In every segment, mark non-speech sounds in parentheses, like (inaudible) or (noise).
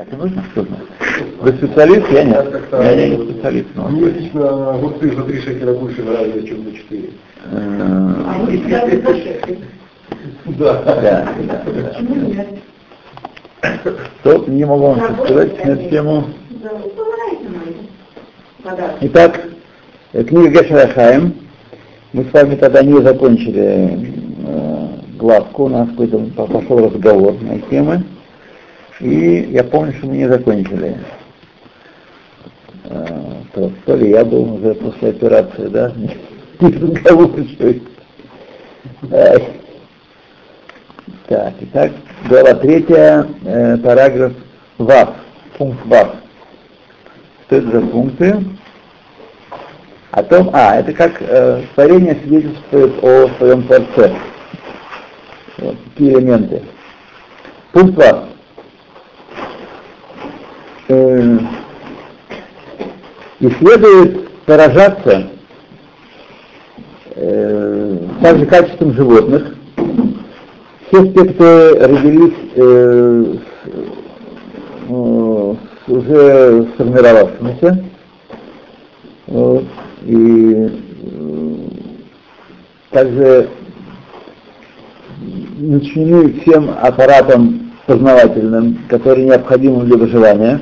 Так и нужно? Что знать? Вы специалист? Я нет. Я, я не специалист. Но Мне лично огурцы за 3 шекеля больше нравятся, чем за 4. А вы всегда за шесть. Да. Да, Почему нет? То не могу вам что сказать на эту тему. Итак, э, книга Гешарахаем. Мы с вами тогда не закончили э, главку, у нас какой-то по- пошел разговор на темы. И я помню, что мы не закончили. Э, то, то ли я был уже после операции, да? (laughs) Не. Ай. Так, итак, глава третья, э, параграф ВАФ, пункт ВАФ. Что это за пункты? О том, а, это как э, творение свидетельствует о своем Творце. Вот, такие элементы. Пункт ВАФ. Э, и следует поражаться э, также качеством животных, все те, кто родились э, э, уже сформировавшимися, вот, и э, также начинены всем аппаратом познавательным, который необходим для выживания,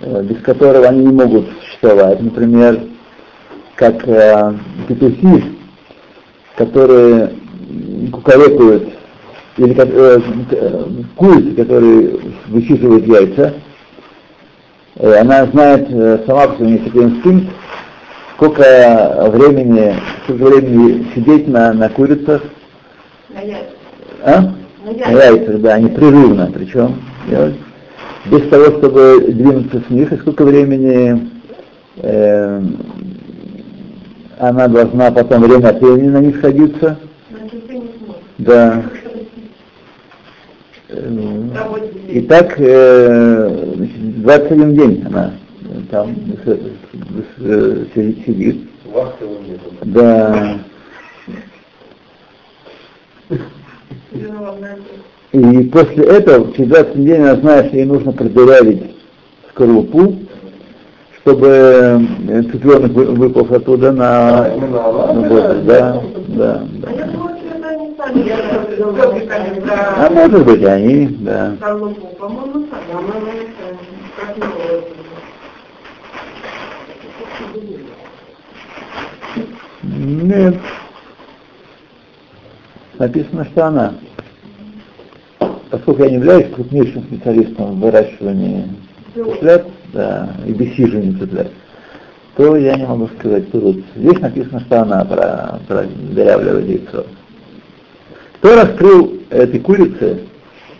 без которого они не могут существовать. Например, как э, петухи, которые кукарекают, или как, э, э, курицы, которые высиживают яйца, Э, она знает э, сама по себе, есть такой инстинкт, сколько времени, сколько времени сидеть на, на курицах, На яйца. а? На На яйца. яйцах, да, непрерывно причем. делать. Без того, чтобы двинуться с них, и сколько времени э, она должна потом время от времени на них садиться. Да. Э, И так э, значит, 21 день она там с- с- э, си- сидит. Да. На. И после этого, через 21 день, она знает, что ей нужно продырявить скорлупу, чтобы э, цыпленок вы- выполз оттуда на, на воздух. Да, да, да. А может быть, они, да. Нет. Написано, что она. Поскольку я не являюсь крупнейшим специалистом в выращивании цыплят, да, и высиживании цыплят, то я не могу сказать, что тут. Здесь написано, что она про, про дырявливает яйцо. Кто раскрыл этой курице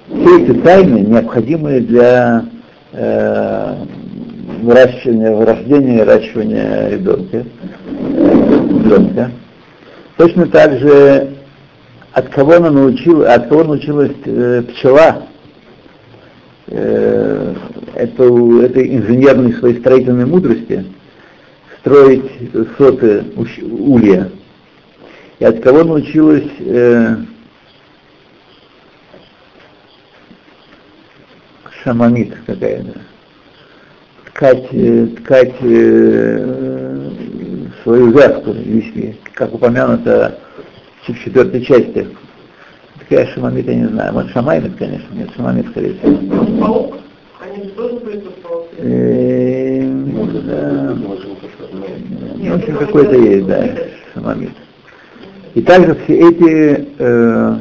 все эти тайны, необходимые для э, выращивания, вырождения и выращивания ребенка, ребенка. Точно так же от кого она научила, от кого научилась э, пчела э, эту, этой инженерной своей строительной мудрости строить соты улья. И от кого научилась э, шамамит какая-то ткать, э, ткать э, свою вязку, если, как упомянуто в четвертой части. Такая шамамит, я не знаю. Вот шамаймит, конечно, нет, шамамит, скорее всего. Паук? Они же тоже. Э, Может, да. может, что-то. Ну, в общем, какой-то есть, да, шамамит. И также все эти э,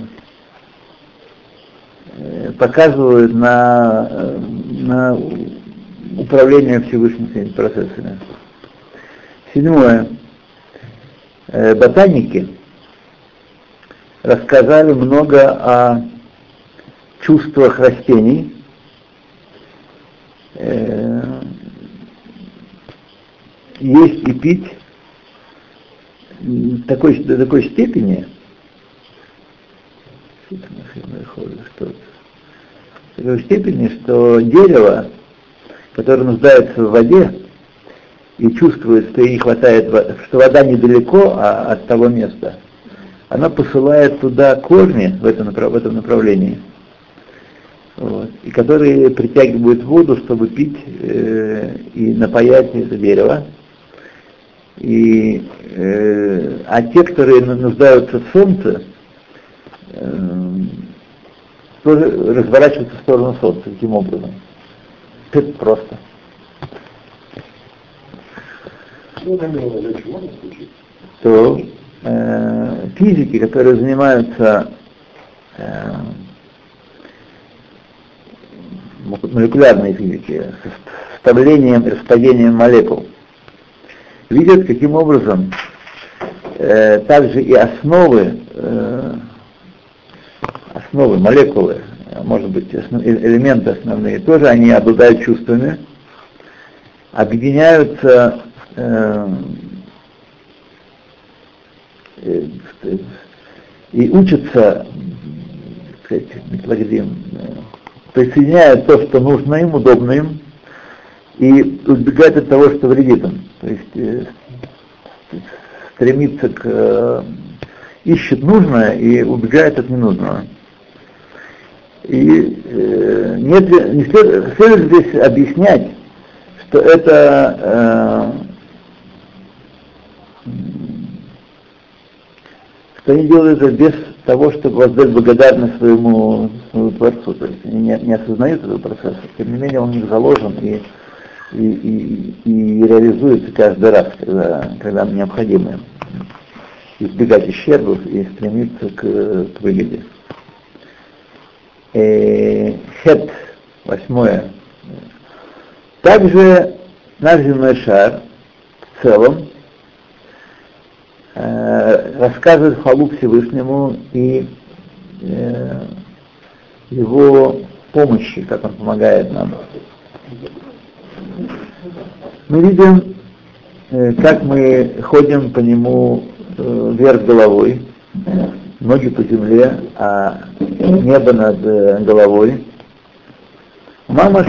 э, показывают на, э, на управление Всевышними своими процессами. Седьмое. Ботаники рассказали много о чувствах растений, э, есть и пить. Такой, до такой степени, такой степени, что дерево, которое нуждается в воде и чувствует, что ей не хватает, что вода недалеко а, от того места, она посылает туда корни в этом, в этом направлении. вот, и которые притягивают воду, чтобы пить э, и напаять это дерево. И, э, а те, которые нуждаются в солнце, э, тоже разворачиваются в сторону солнца таким образом. Это просто. Ну, наверное, дальше можно включить? То э, физики, которые занимаются э, молекулярной физики, составлением и распадением молекул, видят, каким образом э, также и основы, основы, молекулы, может быть, элементы основные, тоже они обладают чувствами, объединяются и учатся, сказать, металлогидим, присоединяют то, что нужно им, удобно им, и убегать от того, что вредит им. То есть э, стремится к... Э, ищет нужное и убегает от ненужного. И э, нет, не след, следует здесь объяснять, что это э, что они делают это без того, чтобы воздать благодарность своему, своему Творцу. То есть они не, не осознают этого процесса. Тем не менее, он у них заложен и и, и, и реализуется каждый раз, когда, когда необходимо избегать ущербов и стремиться к, к выгоде. Э, хет, восьмое. Также наш земной шар в целом э, рассказывает хвалу Всевышнему и э, его помощи, как он помогает нам. Мы видим, э, как мы ходим по нему э, вверх головой, ноги по земле, а небо над э, головой. Мамаш,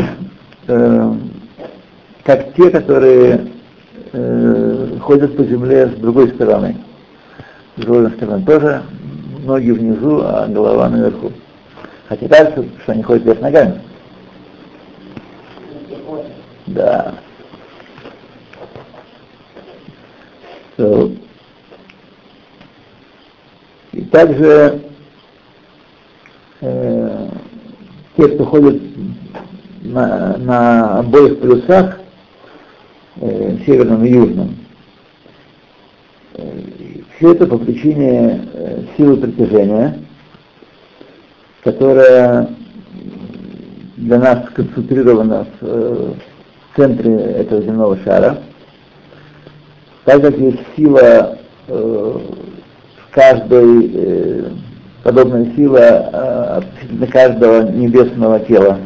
как те, которые ходят по земле с другой стороны. С другой стороны тоже ноги внизу, а голова наверху. Хотя дальше, что они ходят вверх ногами. Да. So. И также э, те, кто ходят на, на обоих полюсах, э, северном и южном, все это по причине э, силы притяжения, которая для нас сконцентрирована в, э, центре этого земного шара, так как есть сила э, каждой, э, подобная сила относительно каждого небесного тела,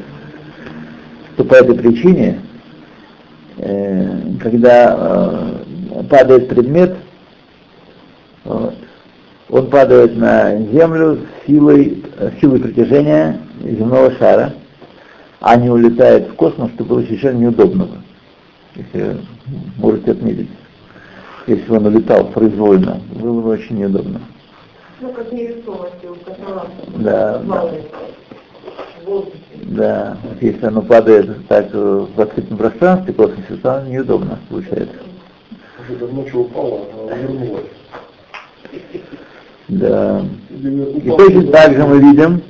то по этой причине, когда э, падает предмет, вот, он падает на землю силой, силой притяжения земного шара, а не улетает в космос, что было совершенно неудобно, если можете отметить. Если он улетал произвольно, было бы очень неудобно. Ну, как невесомости у космонавтов. Да, да. Да, если оно падает так в открытом пространстве, космосе, то неудобно получается. Уже ночью упало, а вернулось. Да. И точно так же мы видим,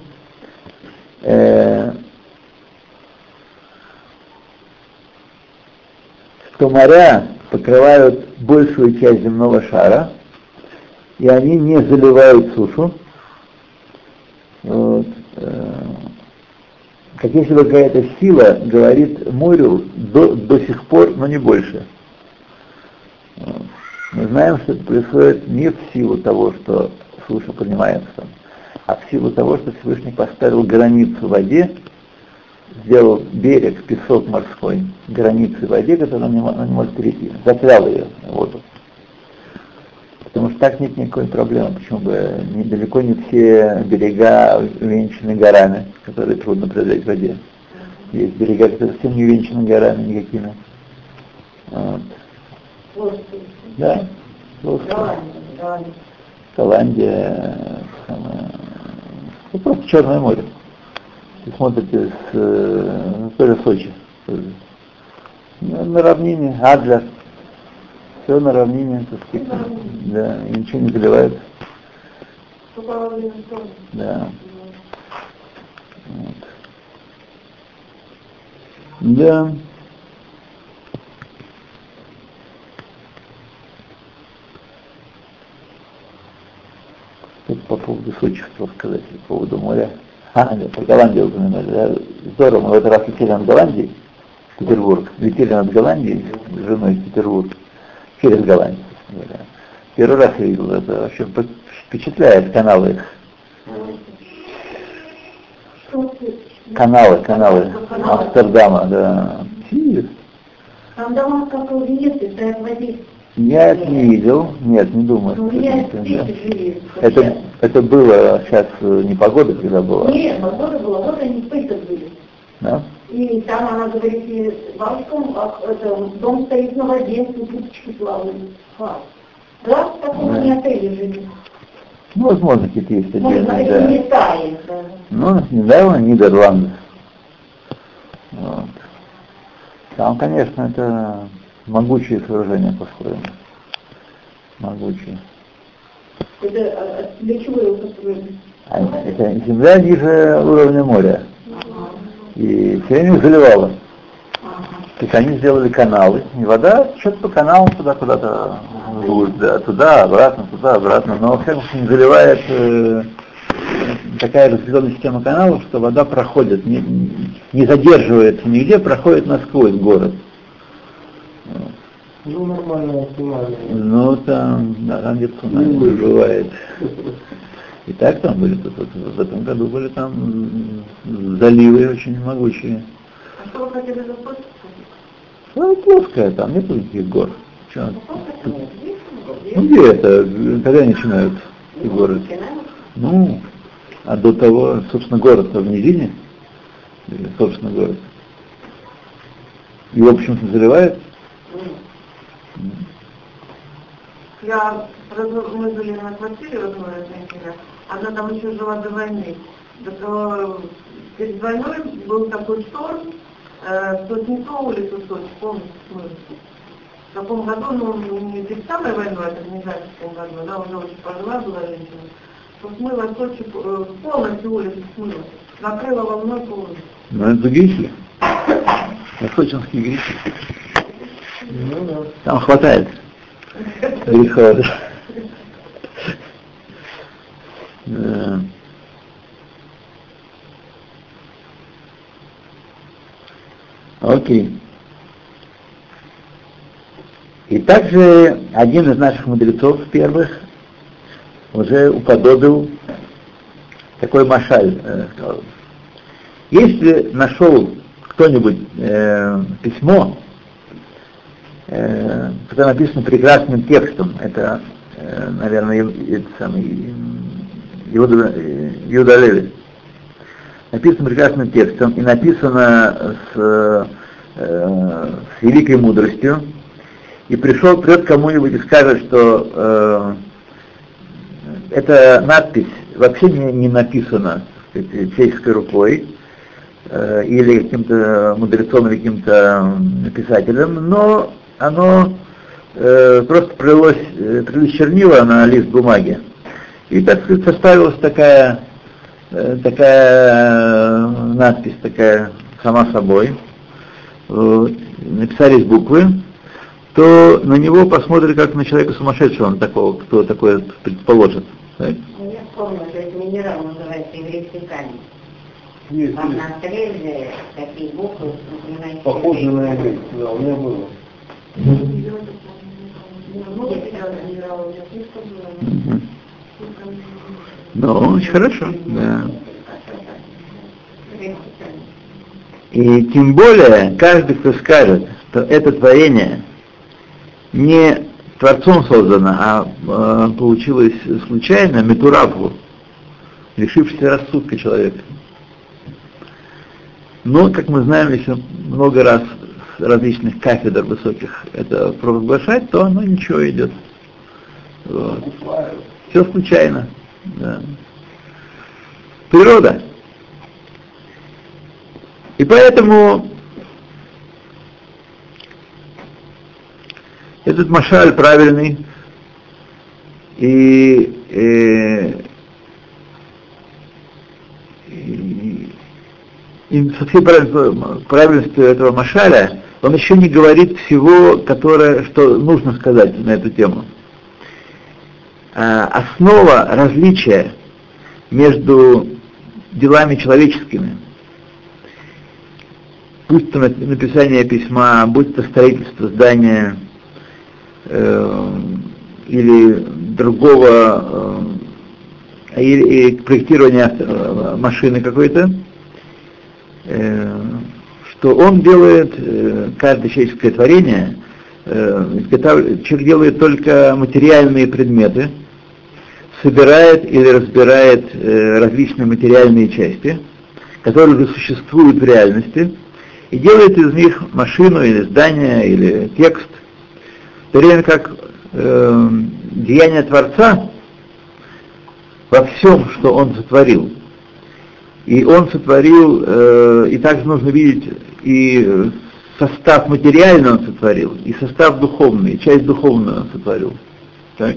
э, что моря покрывают большую часть земного шара, и они не заливают сушу. Вот. Э, как если бы какая-то сила говорит морю до, до сих пор, но не больше. Мы знаем, что это происходит не в силу того, что суша поднимается, а в силу того, что Всевышний поставил границу в воде, сделал берег, песок морской, границы в воде, которую он не, он не может перейти, закрыл ее, воду. Потому что так нет никакой проблемы, почему бы недалеко не все берега увенчаны горами, которые трудно преодолеть в воде. Есть берега, которые совсем не увенчаны горами никакими. Вот. Да, Голландия, Голландия, ну, просто Черное море. Вы смотрите с э, тоже Сочи. Ну, на равнине, Адлер. Все на равнине, так сказать. Да, и ничего не заливается. Да. Вот. Да. Тут по поводу Сочи хотел сказать, по поводу моря. А, нет, про Голландию упоминали. Да? Здорово, мы в этот раз летели над Голландией, в Петербург. Летели над Голландией с женой в Петербург, через Голландию. Первый раз я видел это, вообще впечатляет каналы их. Каналы, каналы Амстердама, да. Там дома как у Венеции стоят в воде. Я это не видел, нет, не думаю. Ну, это, да. это, это было сейчас э, не погода, когда была. Нет, погода была, вот они в пытках были. Да? И там она говорит, и а, это, дом стоит на воде, тут уточки плавают. А. Да, в таком Да. они отеле жили. Ну, возможно, какие-то есть отдельные, да. не тает. да. Ну, недавно Нидерланды. Вот. Там, конечно, это могучие сооружения построены. Могучие. Это а, а для чего его построили? А это земля ниже уровня моря. И все время заливало. То есть они сделали каналы, и вода течет по каналам туда куда-то, вглубь, да, туда, обратно, туда, обратно, но во всяком случае заливает э, такая разветвленная система каналов, что вода проходит, не, не задерживается нигде, проходит насквозь город. Ну, нормально, оптимально. Ну, там, да, там где цунами бывает. (laughs) И так там были, в этом году были там заливы очень могучие. А что вы хотели заплатить? Ну, плоская, там нет никаких гор. Много, есть. Ну где это? Когда начинают эти горы? Ну, а до того, собственно, город-то в низине, Или, собственно, город. Его почему-то заливает. М. Я, раз- мы жили на квартире в одной Анкеля, она там еще жила до войны. Так, э, перед войной был такой шторм, э, Сотникова улицу Сочи, помните, мы в каком году, ну, не перед самой войной, это не знаю, в каком году, она уже очень пожилая была женщина, то смыла Сочи, э, полностью улицу смыла, накрыла волной полностью. Ну, это грехи. Это сочинские грехи. Ну, да. Там хватает (laughs) Да. Окей. И также один из наших мудрецов первых уже уподобил такой машаль. э, сказал. Если нашел кто-нибудь э, письмо, э, которое написано прекрасным текстом, это, э, наверное, это самый, Иуда, э, Иуда Леви. написано прекрасным текстом и написано с, э, с великой мудростью, и пришел, придет кому-нибудь и скажет, что э, эта надпись вообще не, не написана сказать, рукой, э, или каким-то мудрецом, или каким-то писателем, но оно э, просто прилилось, э, чернила на лист бумаги. И, так сказать, составилась такая, э, такая э, надпись, такая сама собой. Вот. Написались буквы, то на него посмотрят как на человека сумасшедшего, на такого, кто такое предположит. Ну, Я помню, что это минерал называется еврейский камень. Есть, Там есть. на срезе такие буквы, напоминающие Похоже на еврейский, да, у меня было. Ну, очень хорошо, да. И тем более, каждый, кто скажет, что это творение не Творцом создано, а э, получилось случайно, метураву, лишившийся рассудка человека. Но, как мы знаем, если много раз различных кафедр высоких это провозглашать, то оно ничего идет. Вот. Все случайно. Да. Природа. И поэтому этот машаль правильный, и, э, и, и со всей правильностью этого машаля он еще не говорит всего, которое, что нужно сказать на эту тему. А, основа различия между делами человеческими, будь то написание письма, будь то строительство здания э, или другого, э, или проектирование э, машины какой-то, что он делает, э, каждое человеческое творение, э, человек делает только материальные предметы, собирает или разбирает э, различные материальные части, которые уже существуют в реальности, и делает из них машину или здание или текст, в то время как э, деяние Творца во всем, что Он сотворил, и Он сотворил, э, и также нужно видеть и состав материальный Он сотворил, и состав духовный, и часть духовную Он сотворил. Так?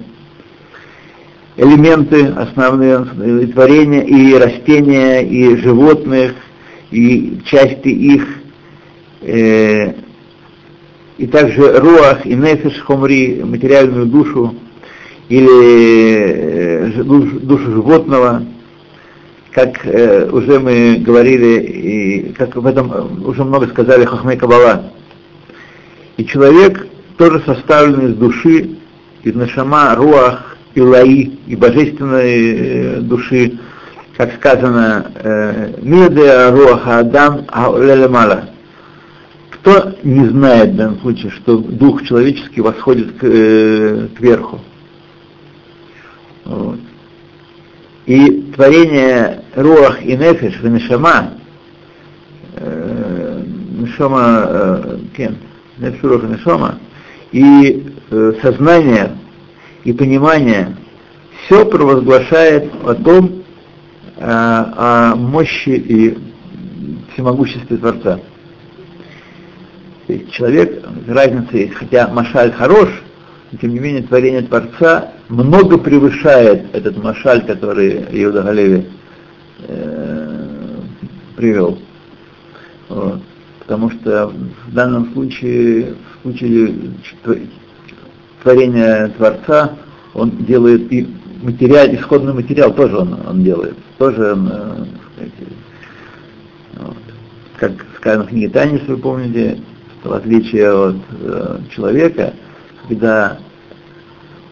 элементы основные и творения, и растения, и животных, и части их, э, и также руах, и нефиш хомри, материальную душу, или э, душу животного, как э, уже мы говорили, и как в этом уже много сказали Хахмей Кабала. И человек тоже составлен из души, из нашама, руах, и лаи, и божественной э, души, как сказано, э, Мирде Руаха Адам Лелемала. Кто не знает в данном случае, что дух человеческий восходит к, э, кверху? Вот. И творение Руах и Нефиш, и Нешама, э, Нешама, э, кем? Нефиш, Руах и Нешама, и э, сознание и понимание все провозглашает о том, о, мощи и всемогуществе Творца. Человек, разница есть, хотя Машаль хорош, тем не менее творение Творца много превышает этот Машаль, который Иуда Галеви э, привел. Вот. Потому что в данном случае, в случае творения Творца, он делает и материал, исходный материал тоже он, он делает. Тоже он, э, вот. как сказано в книге Танис, вы помните, в отличие от э, человека, когда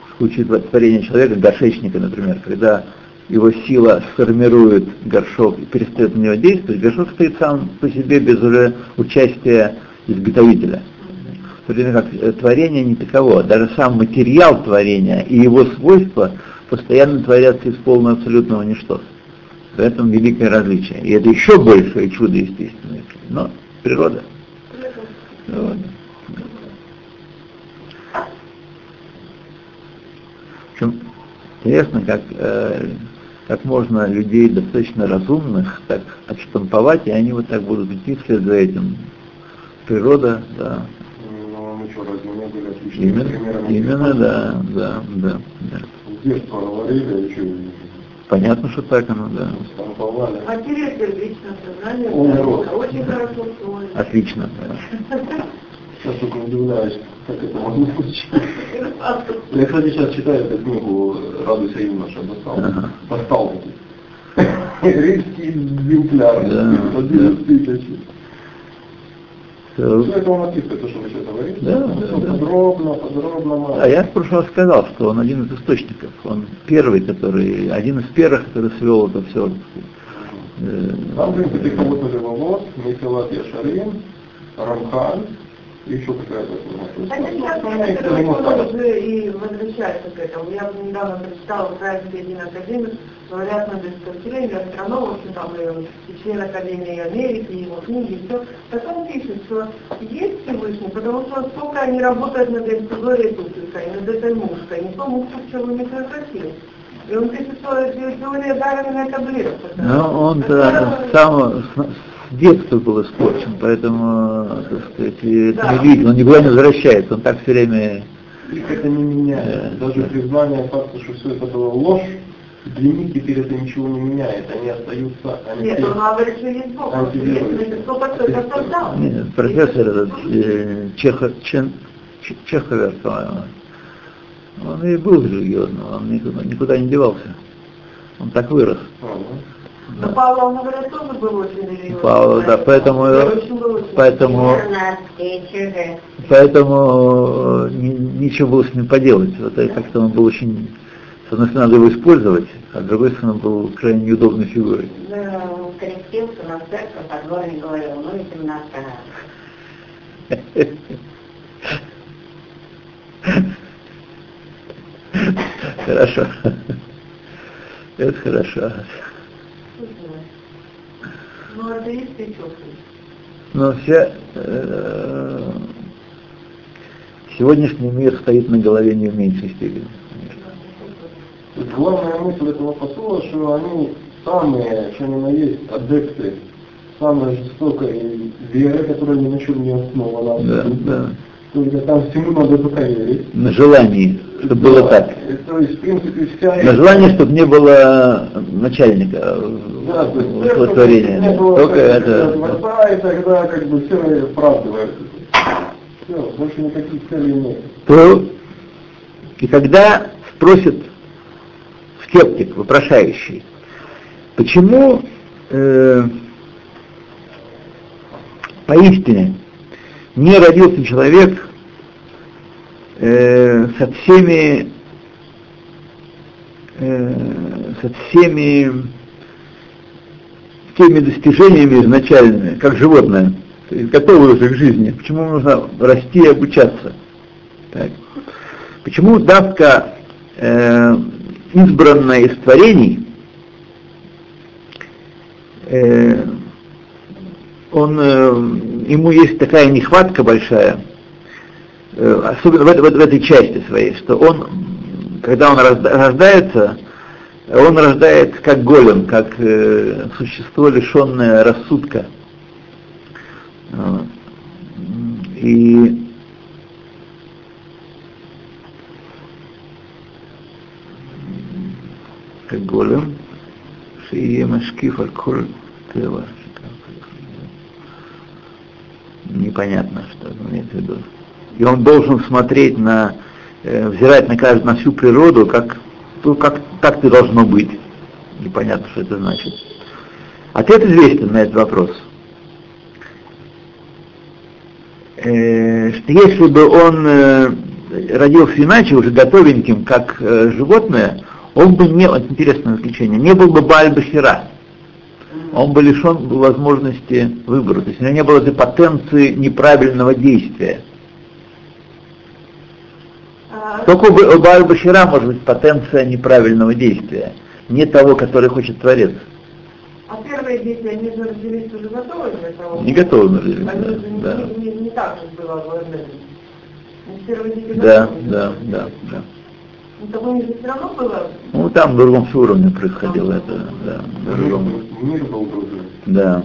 в случае творения человека, горшечника, например, когда его сила сформирует горшок и перестает на него действовать, горшок стоит сам по себе без уже участия изготовителя в то время как э, творение не таково. Даже сам материал творения и его свойства постоянно творятся из полного абсолютного ничто. В этом великое различие. И это еще большее чудо естественное. Но природа. Вот. Интересно, как, э, как можно людей достаточно разумных так отштамповать, и они вот так будут идти вслед за этим. Природа, да, что, разве не были отличными именно, примерами? Именно, да, да, да. да. С детства говорили, а еще Понятно, что так оно, да. Первично, сознание, Он очень хорошо. Отлично, да. (laughs) Сейчас только удивляюсь, как это могло случиться. Я, кстати, сейчас читаю эту книгу «Радуйся, юноша», достал. Ага. Достал таки. Римский экземпляр. Да, 11 тысяч. Все. Все это он описывает, то, что вы сейчас говорите. Да, Ну, да, подробно, подробно. А я в прошлый раз сказал, что он один из источников. Он первый, который, один из первых, который свел это все. Там, в принципе, кого-то же Вавод, Михалат Яшарин, Рамхан, еще какая-то уже и возвращаются к этому. Я недавно прочитала Украинский один академик, говорят на дискуссии астрономов, и там и, и член Академии Америки, и его книги, и все. Так он пишет, что есть Всевышний, потому что сколько они работают над этой республикой, над этой мушкой, никто мушку чего не прекратил. И он пишет, что теория Дарвина это бред. Ну, он э, с самого, с детства был испорчен, поэтому, так сказать, это не видно, он никуда не возвращается, он так все время... Их это не меняет. Даже признание факта, что все это было ложь, для них теперь это ничего не меняет, они остаются Нет, он говорит, что есть Бог. Кто это создал? Нет, профессор этот, э, Чехов, Чен, Чеховер, по-моему, он и был религиозным, он никуда, никуда не девался. Он так вырос. Но да. Павла, он, говорят, тоже был очень религиозный. Павла, да, поэтому, поэтому, поэтому ничего было с ним поделать. Вот как-то он был очень, с одной стороны, надо его использовать, а с другой стороны, был крайне неудобной фигурой. Да, он крестился на церковь, а дворник говорил, ну и темнота. Хорошо. Это хорошо. Это есть Но вся, э, сегодняшний мир стоит на голове не в меньшей степени. Главная мысль этого посола, что они самые, что ни на есть, адепты самой жестокой веры, которая ни на чем не основана. Да, да. Только там всему надо только верить. На желании, чтобы да, было так. То есть, в принципе, вся... На желание, чтобы не было начальника да. Не было только это... Творца, и тогда как бы все оправдывается. Все, больше никаких целей нет. То, и когда спросит скептик, вопрошающий, почему э, поистине не родился человек э, со всеми э, со всеми теми достижениями изначальными, как животное, то готовы уже к жизни. Почему нужно расти и обучаться? Так. Почему давка э, избранная из творений э, он, э, ему есть такая нехватка большая, э, особенно в, в, в этой части своей, что он, когда он рождается, он рождается как голем, как э, существо, лишенное рассудка. И как голем, шие машкиф аль-коль тева непонятно, что имеется в виду. И он должен смотреть на, э, взирать на, каждую, на всю природу, как, ну, как так ты должно быть. Непонятно, что это значит. Ответ известен на этот вопрос. Э, что если бы он э, родился иначе, уже готовеньким, как э, животное, он бы не, вот интересное заключение, не был бы Бальбахира он бы лишен возможности выбора. То есть у него не было этой потенции неправильного действия. Только у Бааль Башира может быть потенция неправильного действия, не того, который хочет Творец. А первые дети, они же родились уже готовы для того? Не готовы родились, они да. Не, не, не, не так же было в дети да, да, да, да. Ну, так у них же все равно было? Ну, там в другом уровне происходило это, да, в другом. Мир был другой. Да.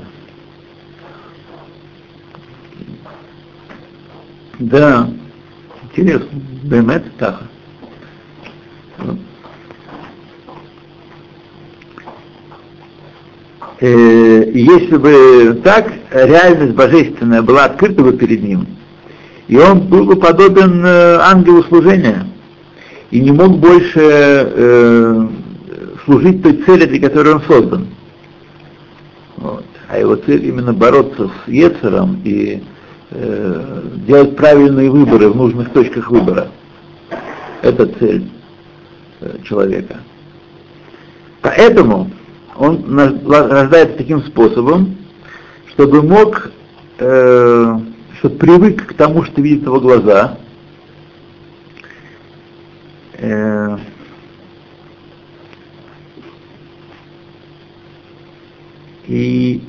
Да, интересно, Бемет так. Э, если бы так, реальность божественная была открыта бы перед ним, и он был бы подобен э, ангелу служения и не мог больше э, служить той цели, для которой он создан. Вот. А его цель именно бороться с Ецером и э, делать правильные выборы в нужных точках выбора. Это цель э, человека. Поэтому он рождается таким способом, чтобы мог, э, чтобы привык к тому, что видит его глаза, Э, и,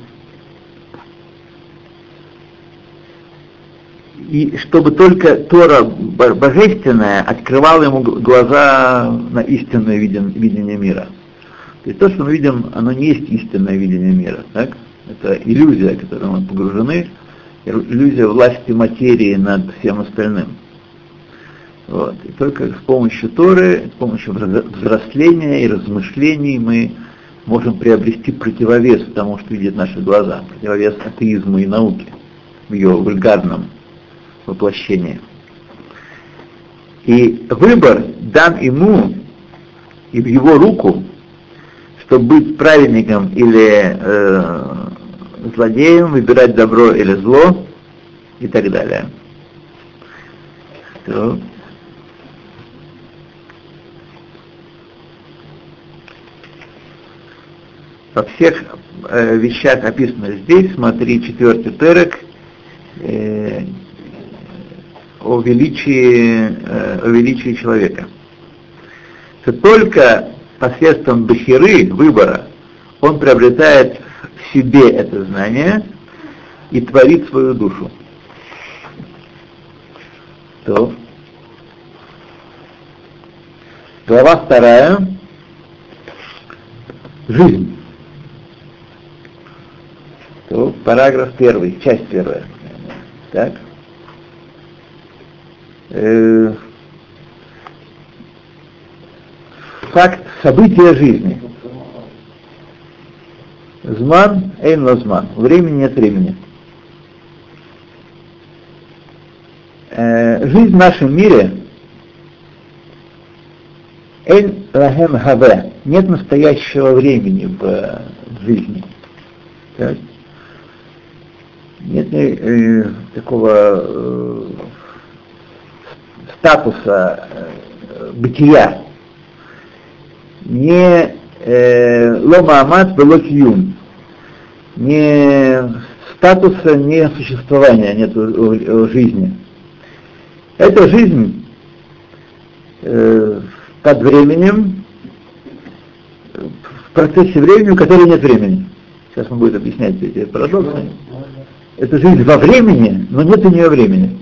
и чтобы только Тора божественная открывала ему глаза на истинное видение мира. То есть то, что мы видим, оно не есть истинное видение мира. Так? Это иллюзия, в которую мы погружены, иллюзия власти материи над всем остальным. Вот. И только с помощью Торы, с помощью взросления и размышлений мы можем приобрести противовес тому, что видят наши глаза, противовес атеизму и науке в ее вульгарном воплощении. И выбор дан ему и в его руку, чтобы быть праведником или э, злодеем, выбирать добро или зло и так далее. То. Во всех э, вещах, описанных здесь, смотри четвертый терек, э, о величии, э, о величии человека. Что только посредством бахиры, выбора, он приобретает в себе это знание и творит свою душу. То. Глава вторая. Жизнь. То, параграф первый, часть первая. Так. Э, факт события жизни. Зман, эйн лазман. Времени нет времени. Э, жизнь в нашем мире эйн лахем хаве. Нет настоящего времени в, в жизни. Так? Нет э, такого статуса э, бытия. Не э, лома амат было кьюм. Не статуса, не существования нет у, у жизни. Это жизнь э, под временем, в процессе времени, у которой нет времени. Сейчас он будет объяснять эти парадоксы. Это жизнь во времени, но нет у нее времени.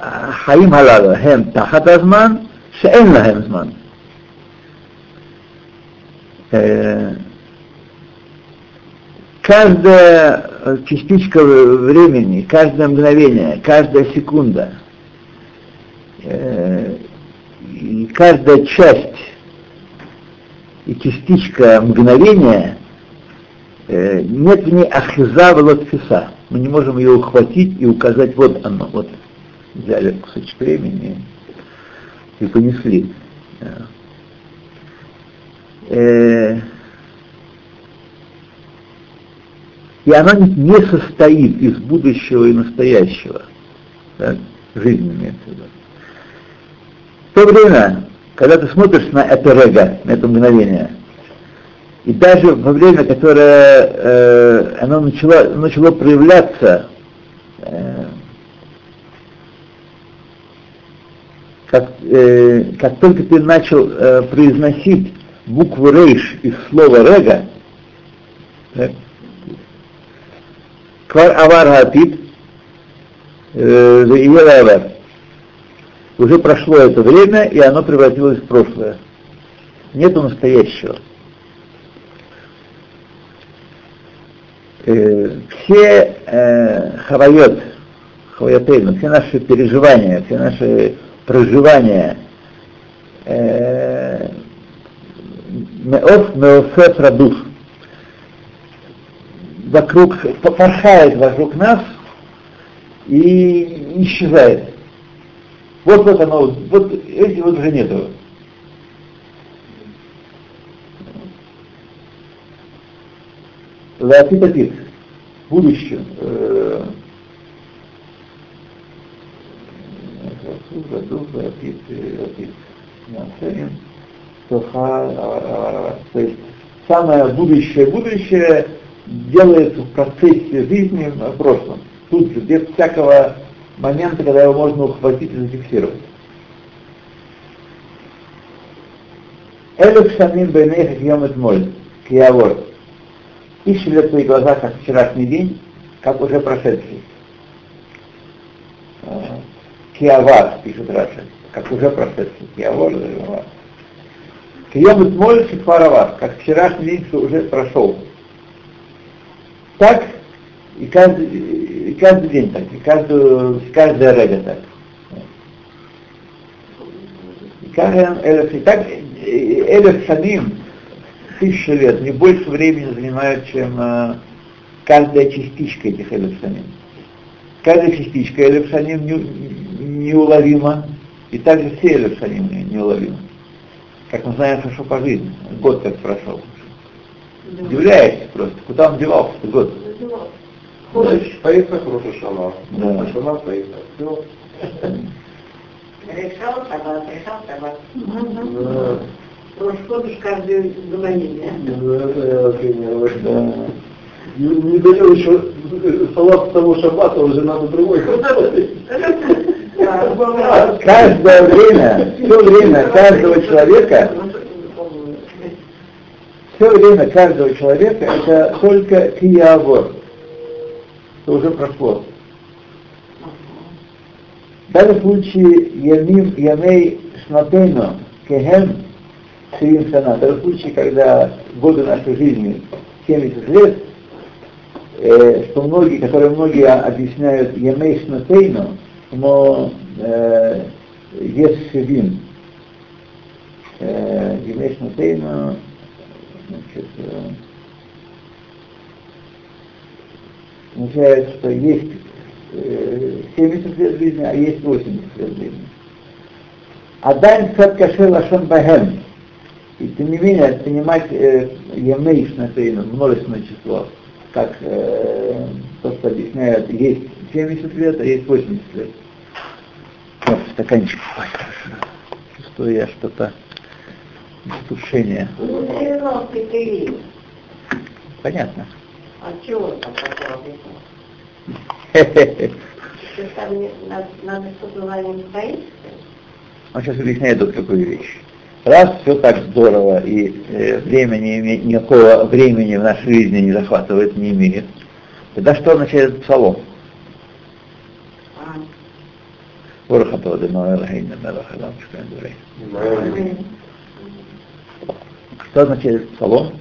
החיים הללו הם תחת הזמן שאין להם זמן. Каждая частичка времени, каждое мгновение, каждая секунда, и каждая часть и частичка мгновения, нет в ней ахиза велотфиса. Мы не можем ее ухватить и указать, вот оно, вот взяли кусочек времени и понесли. Э, и она не состоит из будущего и настоящего. Так? Жизнь имеется. В то время, когда ты смотришь на это рега, на это мгновение, и даже во время, которое э, оно начало, начало проявляться э, как, э, как только ты начал э, произносить букву рейш из слова рега, квар авар хапит, э, уже прошло это время, и оно превратилось в прошлое. Нету настоящего. Э, все э, хавайот, хавайотейны, все наши переживания, все наши проживания э, меоф меофе продув вокруг, порхает вокруг нас и исчезает. Вот вот оно, вот эти вот уже нету. Латипатит, будущем, э, Гадух, Апит, Апит, Нацелин, Тоха, то есть самое будущее, будущее делается в процессе жизни в прошлом. Тут же, без всякого момента, когда его можно ухватить и зафиксировать. Элюк шамим бейнех йом моль, киявор. Ищи в твои глаза, как вчерашний день, как уже прошедший. Киавар, пишет Раша, как уже прошедший. Киавар. Кием Итмоль Шифаравар, как вчерашний день, уже прошел. Так и каждый, и каждый день так, и каждую, каждая рега так. И каждый и так элеф шаним, тысяча лет, не больше времени занимают, чем э, каждая частичка этих элеф шаним. Каждая частичка элеф шаним неуловима, и также все элеф шаним неуловимы как мы знаем хорошо по жизни, год как прошел. Да. Удивляешься просто, куда он девался этот год? Пейсах, Роша Шана. Да. Шана, Пейсах. Все. Решал собак, решал собак. Да. Ходишь каждый мгновение. Да, это я вообще не Да. Не, не доел еще салат того шаббата, уже надо другой (laughs) Каждое время, все время каждого человека, все время каждого человека это только киявор, что уже прошло. В данном случае Ямим Ямей Шнатейно Кехем Шиим Сана, в данном случае, когда годы нашей жизни 70 лет, э, что многие, которые многие объясняют Ямей Шнатейно, но э, есть шевин. Э, Гимеш Мутейна, значит, э, означает, что есть э, 70 лет жизни, а есть 80 лет жизни. Адайн Сад Каше Лашон Бахем. И тем не менее, понимать э, Емейш на множественное число, как э, то, что объясняют, есть 70 лет, а есть 80 лет. Стаканчик. Ой. Чувствую я что-то тушение. Ну, Понятно. А чего там такое Там надо что-то стоит? Он сейчас объясняет вот какую вещь. Раз все так здорово и э, времени, никакого времени в нашей жизни не захватывает, не имеет, тогда что означает псалом? ברוך אתה אדוני אלוהינו מלך העולם שכן דברי. Что означает псалом?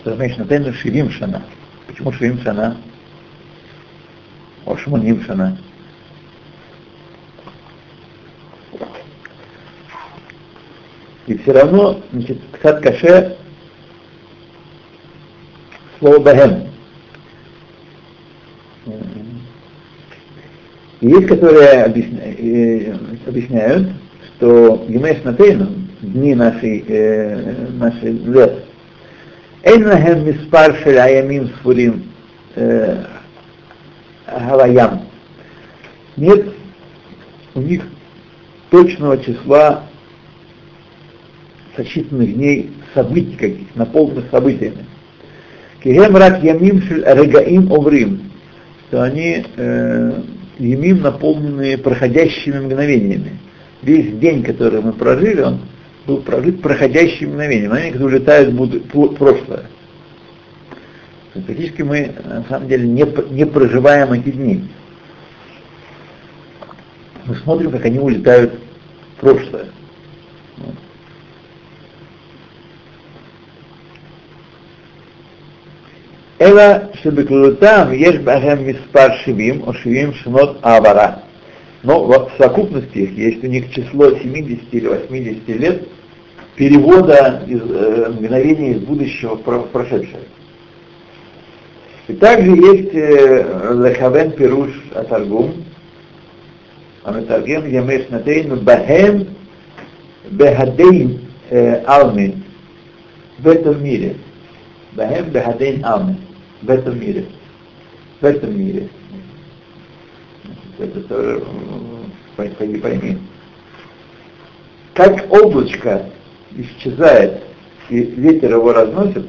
Что значит Натейну Шивим Шана. Почему Шивим Шана? О Шмуним Шана. И все равно, значит, Ксат Каше слово Бахем. Есть, которые объясняют, объясняют что Гимеш Натейну, дни нашей, э, нашей лет, Эйнахем Миспар Шеляямим Сфурим Гаваям. Нет у них точного числа сочетанных дней событий каких, наполненных событиями. Кигем рак ямим шель регаим оврим, что они э, Емим, наполненные проходящими мгновениями. Весь день, который мы прожили, он был прожит проходящими мгновениями, мгновения, которые улетают в прошлое. Практически мы, на самом деле, не, не проживаем эти дни. Мы смотрим, как они улетают в прошлое. Эла шебеклутам еш бахем миспар шивим, о шивим шнот авара. Но в совокупности, есть у них число 70 или 80 лет, перевода из, э, мгновения из будущего в прошедшее. И также есть Лехавен Пируш Атаргум, Амитаргем Ямеш Натейн Бахем Бехадейн Алмин в этом мире. Бахем Бехадейн Алмин в этом мире. В этом мире. Это тоже пойми, пойми. Как облачко исчезает и ветер его разносит,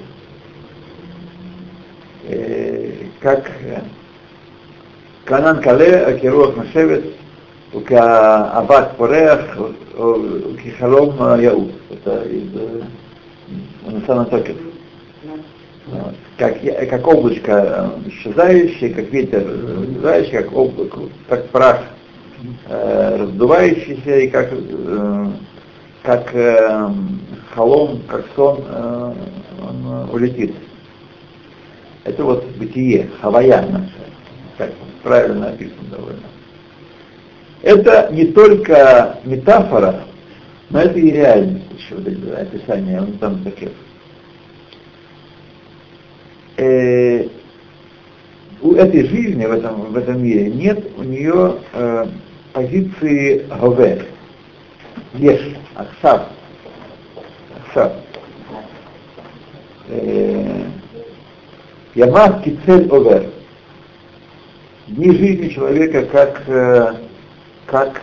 э, как Канан Кале, Акируах Машевец, Абат Пореах, Кихалом Яу. Это из Насана Токет как, как облачко исчезающее, как ветер раздувающий, как облако, как прах э, раздувающийся и как, э, как э, холом, как сон, э, он улетит. Это вот бытие, хавая наша, как правильно написано довольно. Это не только метафора, но это и реальность еще, вот описание, он там таких. Э, у этой жизни в этом, в этом мире нет у нее э, позиции гове, еш, аксав, аксав. Э, Ямав кицель овер. Дни жизни человека как, э, как,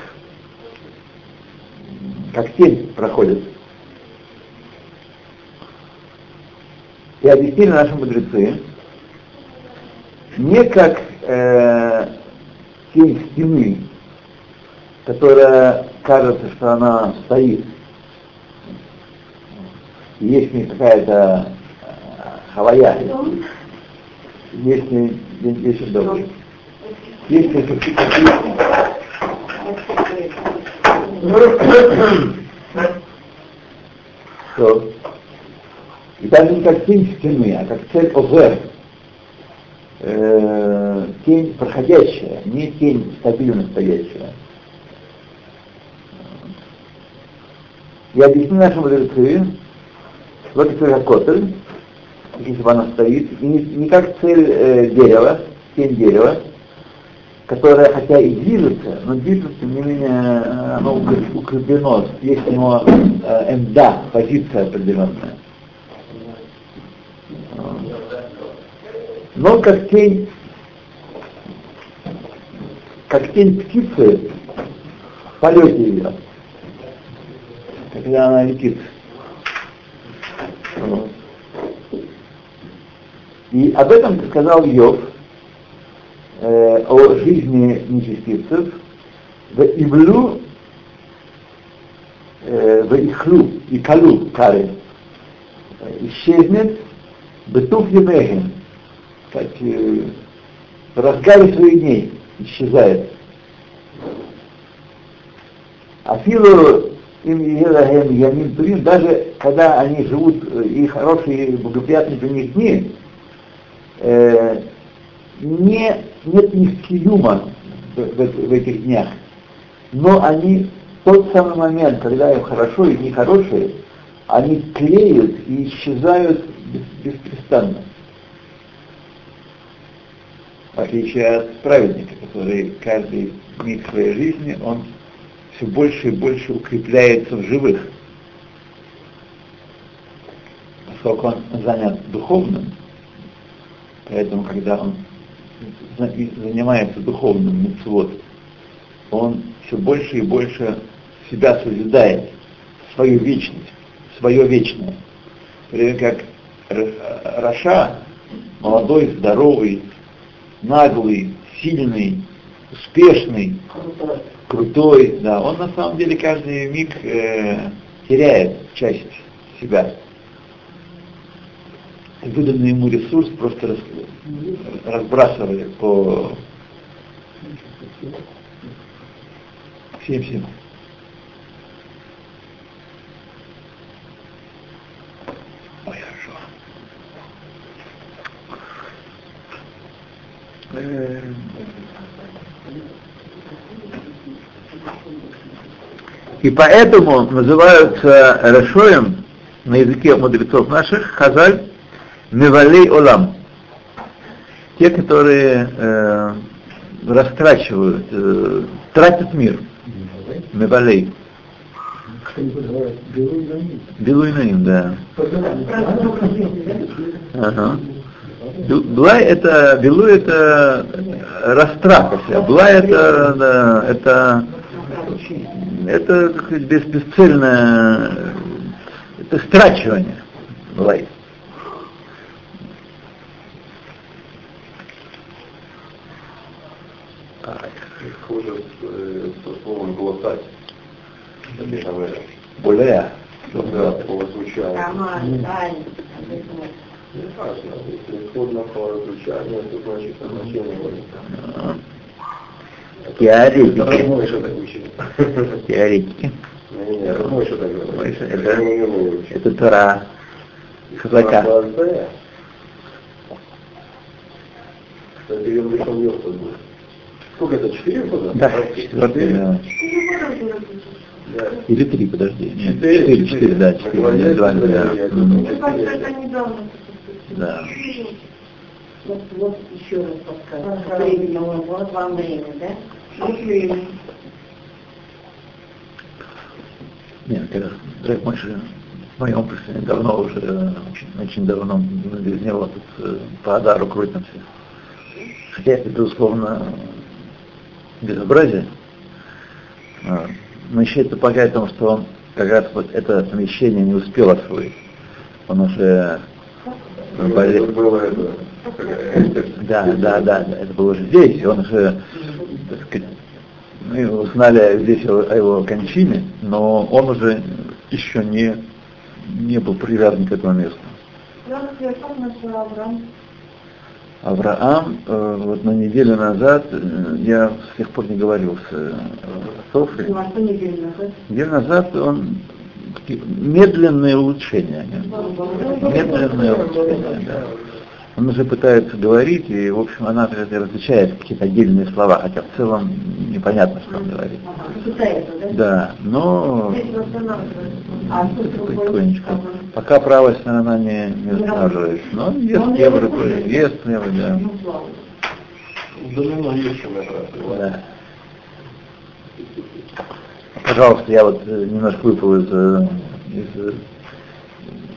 как тень проходит. И объяснили наши мудрецы, не как э, тень стены, которая кажется, что она стоит. Есть не какая-то э, хавая, есть не есть добрый. Есть какие-то что и даже не как тень стены, а как цель ОВР, э, тень проходящая, не тень стабильно стоящая. Я объясню нашему мудрецы, вот это котель, если бы она стоит, и не, не как цель э, дерева, тень дерева, которая хотя и движется, но движется, тем не менее, оно укреплено, есть у него э, МДА, позиция определенная. Но как тень, птицы в полете ее, когда она летит. И об этом сказал Йов э, о жизни нечестивцев в Ивлу, э, в Ихлу, и Калу, Каре, исчезнет Бетух Емехем, как э, в разгаре своих дней исчезает. Афилу им Ямин Турим, даже когда они живут, и хорошие, и благоприятные для них дни, э, не, нет них киюма в, в, в этих днях, но они тот самый момент, когда им хорошо и нехорошие, они клеют и исчезают беспрестанно. В отличие от праведника, который каждый миг своей жизни, он все больше и больше укрепляется в живых. Поскольку он занят духовным, поэтому когда он занимается духовным мецвод, он все больше и больше себя созидает, свою вечность, свое вечное. Пример как Раша, молодой, здоровый, наглый, сильный, успешный, крутой, да, он на самом деле каждый миг э, теряет часть себя. Выданный ему ресурс просто рас, разбрасывает по всем всем. Ой, хорошо. Э, И поэтому называются Рашоем на языке мудрецов наших Хазаль Мевалей Олам. Те, которые э, растрачивают, э, тратят мир. Мевалей. Белуйнаим, да. Ага. Блай это, белу это растрата вся. Блай это, да, это это так сказать, бес, бесцельное это страчивание лайф. Хуже с словом глотать. Более. Да, по звучанию. Не важно, если исходно по звучанию, то значит значение Теоретики. Теоретики. Не, не, это Это Тора. Хазака. Базея. Кстати, я вышел в Йосиф был. Сколько это, четыре года? Да, четвертый, да. Да. Или три, подожди. Четыре, четыре, да, четыре. два, да. Я. Да. Вот, вот еще раз подсказка. Ага. Времени, вот вам время, да? Вот время. Нет, когда Дрейк Мойши в моем представлении давно уже, э, очень, очень давно, мы без него тут э, по Адару крутимся. Хотя это, безусловно, безобразие. А, Но еще это помогает тому, что он как раз вот это помещение не успел освоить. Он уже Ну, болел. это было это. такая- Да, да, да, да, это было уже здесь, он уже, так сказать, мы узнали здесь о, его кончине, но он уже еще не, не был привязан к этому месту. Авраам. Э, вот на неделю назад, э, я с тех пор не говорил с э, Ну, а что неделю назад? неделю назад он такие медленные улучшения. Медленные улучшения, да. Он уже пытается говорить, и, в общем, она различает какие-то отдельные слова, хотя в целом непонятно, что он говорит. Пытается, да? Да, но потихонечку. Пока правая сторона не, не восстанавливается. Но ест евро, ест евро, да. Ну, да. Пожалуйста, я вот э, немножко выпал из, э, из, э,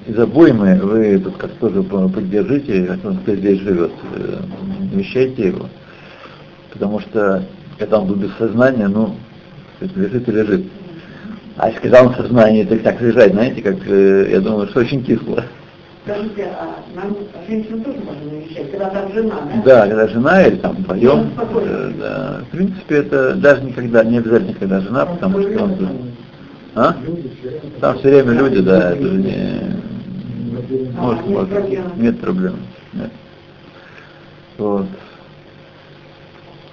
из обоймы, вы тут как тоже по- поддержите, как он кто здесь живет, вещайте его, потому что когда он был без сознания, ну, лежит и лежит. А если когда он в сознании, так так лежать, знаете, как, я думаю, что очень кисло. Скажите, а нам женщину тоже можно навещать, когда там жена, да? Да, когда жена или там вдвоем, Ну, э, да. в принципе, это даже никогда, не обязательно, когда жена, потому что он... А? Там все время люди, да, это же не... Может, А, нет может, проблем. нет проблем. Нет. Вот.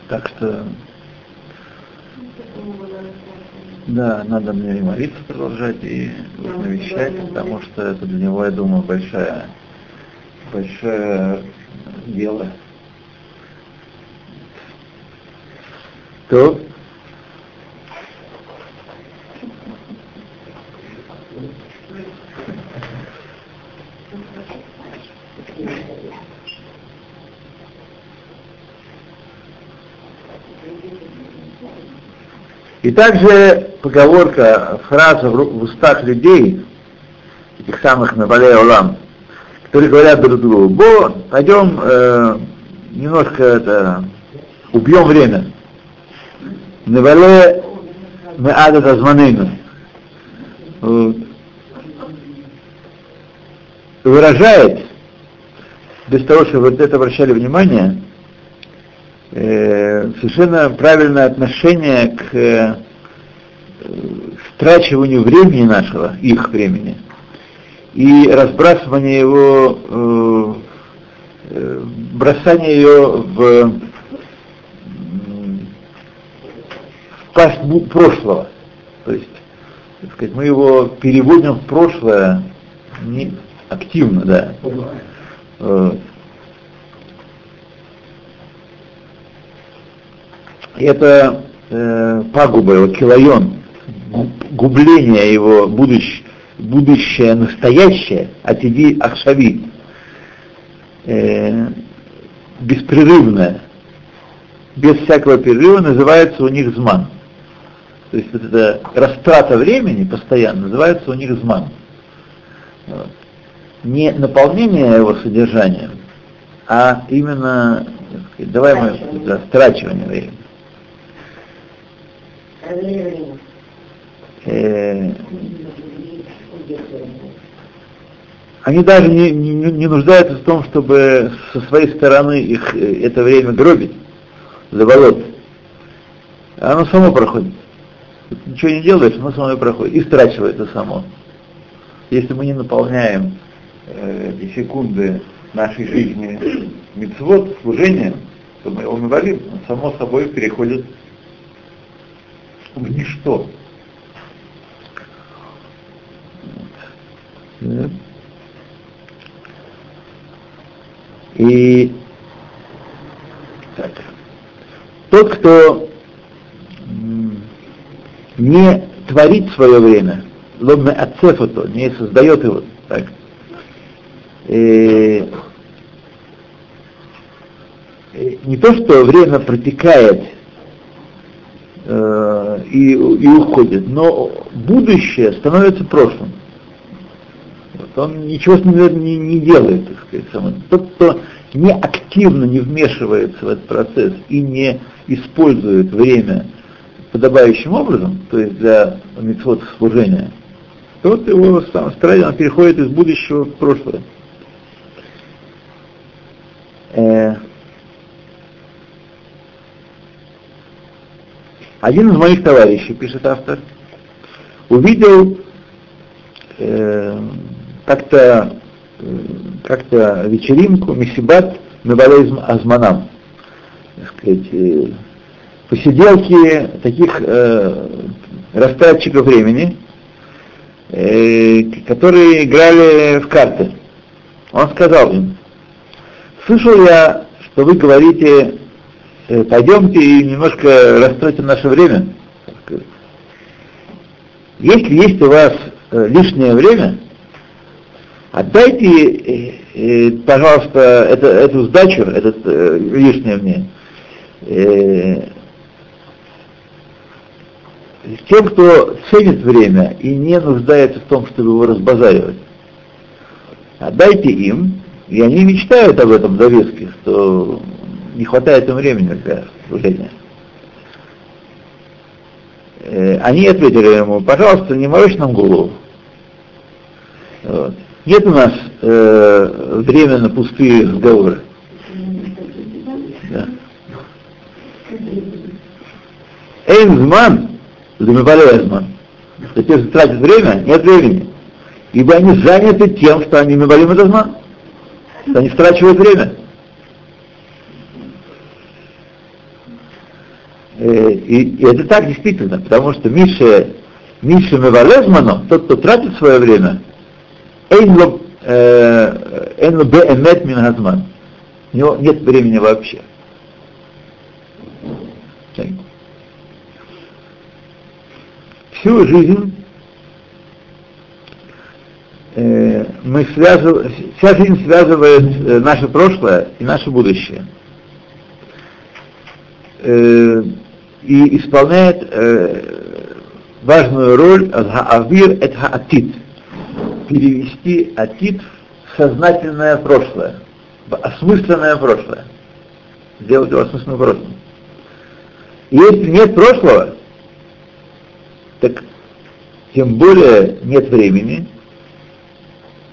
Так что, да, надо мне и молиться продолжать, и навещать, потому что это для него, я думаю, большая, большое дело. То, И также поговорка, фраза в, устах людей, этих самых Навалей Олам, которые говорят друг другу, Бо, пойдем э, немножко это, убьем время. Навале мы ада тазманейну. Вот. Выражает, без того, чтобы вот это обращали внимание, э, совершенно правильное отношение к э, страчиванию времени нашего, их времени, и разбрасывание его, э, э, бросание ее в, в пасть прошлого. То есть, так сказать, мы его переводим в прошлое не активно, да. Э, это э, пагуба, его килайон, губление его будущ, будущее настоящее, от иди ахшави, э, беспрерывное, без всякого перерыва называется у них зман. То есть вот эта растрата времени постоянно называется у них зман. Вот. Не наполнение его содержанием, а именно, сказать, давай мы, да, страчивание времени. Э, они даже не, не, не нуждаются в том, чтобы со своей стороны их э, это время гробить, заболот. Оно само проходит. Ничего не делаешь, оно само проходит. И страчивается само. Если мы не наполняем э, эти секунды нашей жизни мецвод, служением, то мы его навалим, само собой переходит в ничто. Да. И так. тот, кто не творит свое время, лобме отцефото, не создает его, так, и, и не то, что время протекает э, и, и уходит, но будущее становится прошлым. Он ничего не, не делает, так сказать. Сам. Тот, кто не активно не вмешивается в этот процесс и не использует время подобающим образом, то есть для митцвот служения, то вот его страдание переходит из будущего в прошлое. Э, один из моих товарищей, пишет автор, увидел э, как-то э, как-то вечеринку, месибат, мебалейзм азманам, так сказать, посиделки таких э, растратчиков времени, э, которые играли в карты. Он сказал им, слышал я, что вы говорите, э, пойдемте и немножко растратим наше время. Если есть у вас э, лишнее время, отдайте, э, э, пожалуйста, это, эту сдачу, этот э, лишнее мне, э, тем, кто ценит время и не нуждается в том, чтобы его разбазаривать. Отдайте им, и они мечтают об этом завеске, что не хватает им времени для служения. Э, они ответили ему, пожалуйста, не морочь нам голову. Вот. Нет у нас э, время на пустые разговоры. Да. Эйнзман, Эйнзман, те, кто тратит время, нет времени. Ибо они заняты тем, что они мебалим Эйнзман, они страчивают время. Э, и, и это так действительно, потому что Миша, Миша Мевалезману, тот, кто тратит свое время, Эйн э, беэмет мин газман. У него нет времени вообще. Всю жизнь э, мы связываем, вся жизнь связывает э, наше прошлое и наше будущее. И исполняет важную роль авир это атит перевести атит в сознательное прошлое, в осмысленное прошлое. Сделать его осмысленным прошлым. Если нет прошлого, так тем более нет времени,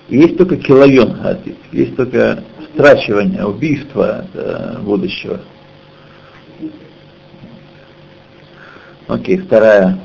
есть только киловен атит, есть только страчивание, убийство э, будущего. Окей, вторая